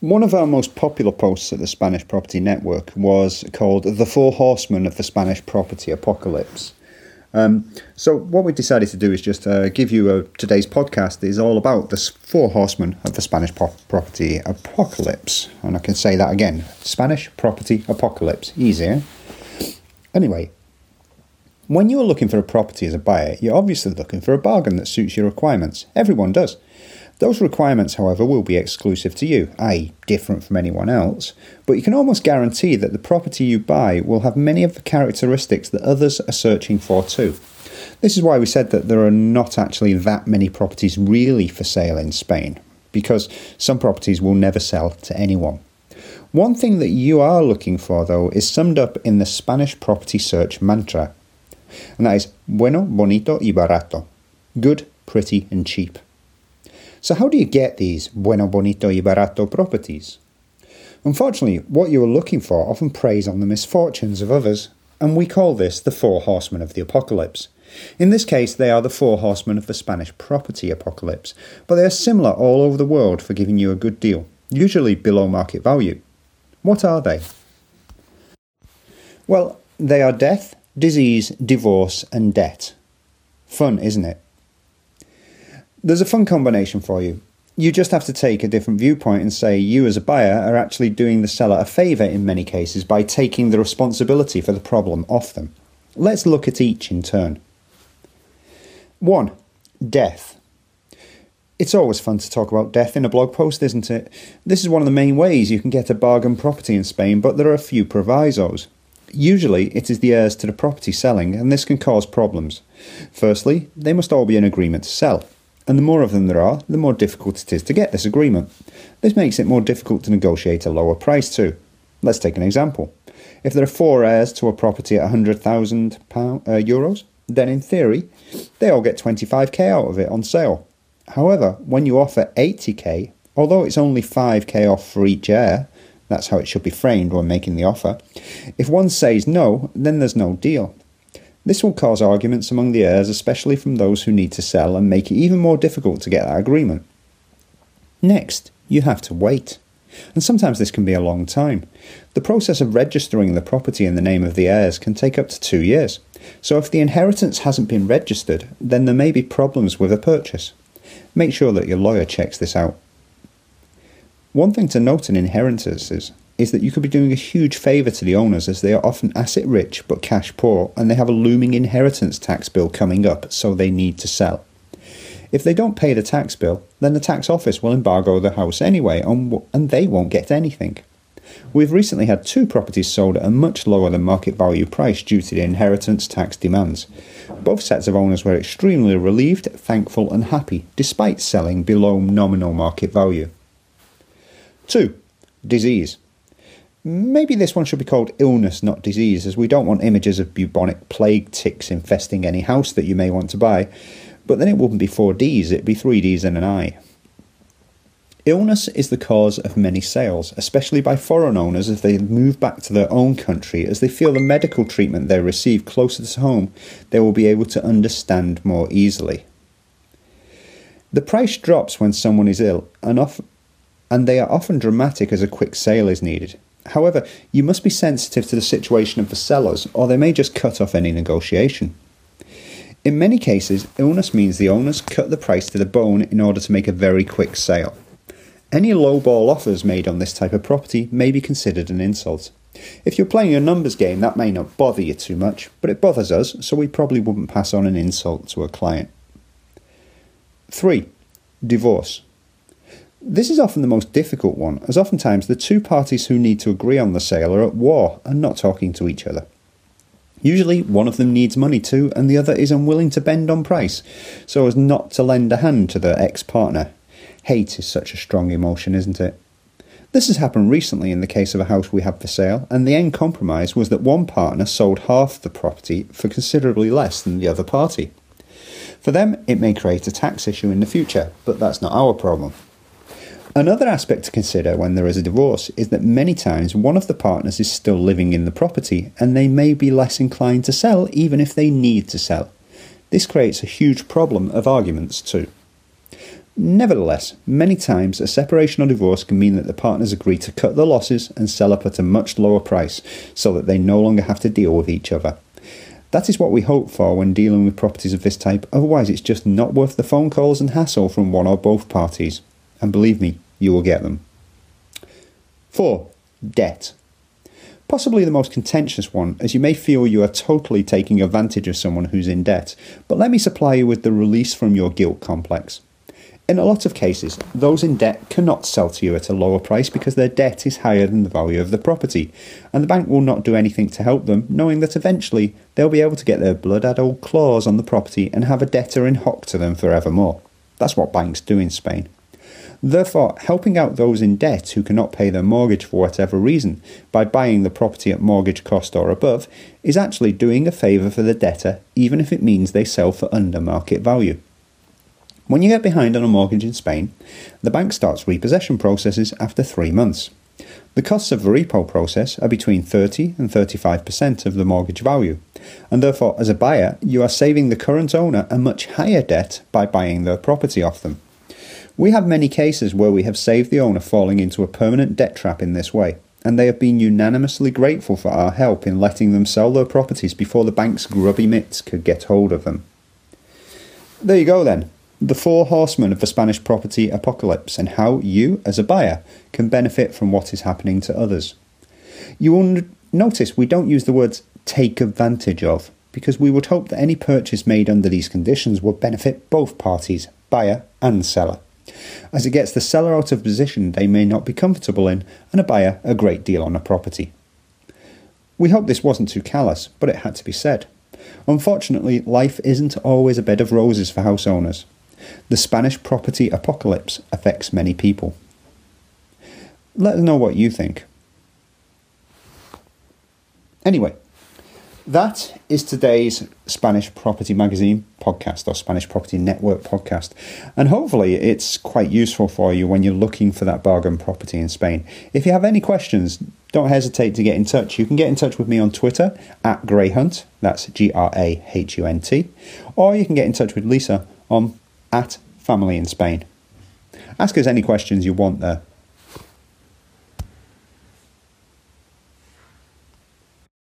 One of our most popular posts at the Spanish Property Network was called The Four Horsemen of the Spanish Property Apocalypse. Um, so, what we decided to do is just uh, give you a, today's podcast is all about the four horsemen of the Spanish po- property apocalypse. And I can say that again Spanish property apocalypse. Easier. Anyway, when you're looking for a property as a buyer, you're obviously looking for a bargain that suits your requirements. Everyone does. Those requirements, however, will be exclusive to you, i.e., different from anyone else, but you can almost guarantee that the property you buy will have many of the characteristics that others are searching for too. This is why we said that there are not actually that many properties really for sale in Spain, because some properties will never sell to anyone. One thing that you are looking for, though, is summed up in the Spanish property search mantra, and that is bueno, bonito y barato good, pretty, and cheap. So, how do you get these bueno, bonito y barato properties? Unfortunately, what you are looking for often preys on the misfortunes of others, and we call this the four horsemen of the apocalypse. In this case, they are the four horsemen of the Spanish property apocalypse, but they are similar all over the world for giving you a good deal, usually below market value. What are they? Well, they are death, disease, divorce, and debt. Fun, isn't it? There's a fun combination for you. You just have to take a different viewpoint and say you, as a buyer, are actually doing the seller a favour in many cases by taking the responsibility for the problem off them. Let's look at each in turn. 1. Death. It's always fun to talk about death in a blog post, isn't it? This is one of the main ways you can get a bargain property in Spain, but there are a few provisos. Usually, it is the heirs to the property selling, and this can cause problems. Firstly, they must all be in agreement to sell and the more of them there are, the more difficult it is to get this agreement. This makes it more difficult to negotiate a lower price too. Let's take an example. If there are four heirs to a property at 100,000 uh, euros, then in theory, they all get 25k out of it on sale. However, when you offer 80k, although it's only 5k off for each heir, that's how it should be framed when making the offer, if one says no, then there's no deal. This will cause arguments among the heirs, especially from those who need to sell, and make it even more difficult to get that agreement. Next, you have to wait. And sometimes this can be a long time. The process of registering the property in the name of the heirs can take up to two years. So if the inheritance hasn't been registered, then there may be problems with a purchase. Make sure that your lawyer checks this out. One thing to note in inheritances is that you could be doing a huge favour to the owners as they are often asset rich but cash poor and they have a looming inheritance tax bill coming up, so they need to sell. If they don't pay the tax bill, then the tax office will embargo the house anyway and they won't get anything. We've recently had two properties sold at a much lower than market value price due to the inheritance tax demands. Both sets of owners were extremely relieved, thankful, and happy despite selling below nominal market value. 2. Disease. Maybe this one should be called illness, not disease, as we don't want images of bubonic plague ticks infesting any house that you may want to buy. But then it wouldn't be four Ds, it'd be three Ds and an I. Illness is the cause of many sales, especially by foreign owners as they move back to their own country, as they feel the medical treatment they receive closer to home they will be able to understand more easily. The price drops when someone is ill, and, off, and they are often dramatic as a quick sale is needed. However, you must be sensitive to the situation of the sellers, or they may just cut off any negotiation. In many cases, illness means the owners cut the price to the bone in order to make a very quick sale. Any lowball offers made on this type of property may be considered an insult. If you're playing a numbers game, that may not bother you too much, but it bothers us, so we probably wouldn't pass on an insult to a client. 3. Divorce. This is often the most difficult one, as oftentimes the two parties who need to agree on the sale are at war and not talking to each other. Usually, one of them needs money too, and the other is unwilling to bend on price, so as not to lend a hand to their ex partner. Hate is such a strong emotion, isn't it? This has happened recently in the case of a house we had for sale, and the end compromise was that one partner sold half the property for considerably less than the other party. For them, it may create a tax issue in the future, but that's not our problem. Another aspect to consider when there is a divorce is that many times one of the partners is still living in the property and they may be less inclined to sell even if they need to sell. This creates a huge problem of arguments too. Nevertheless, many times a separation or divorce can mean that the partners agree to cut the losses and sell up at a much lower price so that they no longer have to deal with each other. That is what we hope for when dealing with properties of this type, otherwise, it's just not worth the phone calls and hassle from one or both parties. And believe me, you will get them. 4. Debt. Possibly the most contentious one, as you may feel you are totally taking advantage of someone who's in debt, but let me supply you with the release from your guilt complex. In a lot of cases, those in debt cannot sell to you at a lower price because their debt is higher than the value of the property, and the bank will not do anything to help them, knowing that eventually they'll be able to get their blood-addled claws on the property and have a debtor in hock to them forevermore. That's what banks do in Spain. Therefore, helping out those in debt who cannot pay their mortgage for whatever reason by buying the property at mortgage cost or above is actually doing a favour for the debtor, even if it means they sell for under market value. When you get behind on a mortgage in Spain, the bank starts repossession processes after three months. The costs of the repo process are between 30 and 35% of the mortgage value, and therefore, as a buyer, you are saving the current owner a much higher debt by buying their property off them. We have many cases where we have saved the owner falling into a permanent debt trap in this way, and they have been unanimously grateful for our help in letting them sell their properties before the bank's grubby mitts could get hold of them. There you go then the four horsemen of the Spanish property apocalypse and how you, as a buyer, can benefit from what is happening to others. You will notice we don't use the words take advantage of because we would hope that any purchase made under these conditions would benefit both parties, buyer and seller, as it gets the seller out of a position they may not be comfortable in and a buyer a great deal on a property. We hope this wasn't too callous, but it had to be said. Unfortunately, life isn't always a bed of roses for house owners. The Spanish property apocalypse affects many people. Let us know what you think. Anyway, that is today's Spanish Property Magazine podcast or Spanish Property Network podcast. And hopefully, it's quite useful for you when you're looking for that bargain property in Spain. If you have any questions, don't hesitate to get in touch. You can get in touch with me on Twitter at Grahunt, that's G R A H U N T, or you can get in touch with Lisa on at Family in Spain. Ask us any questions you want there.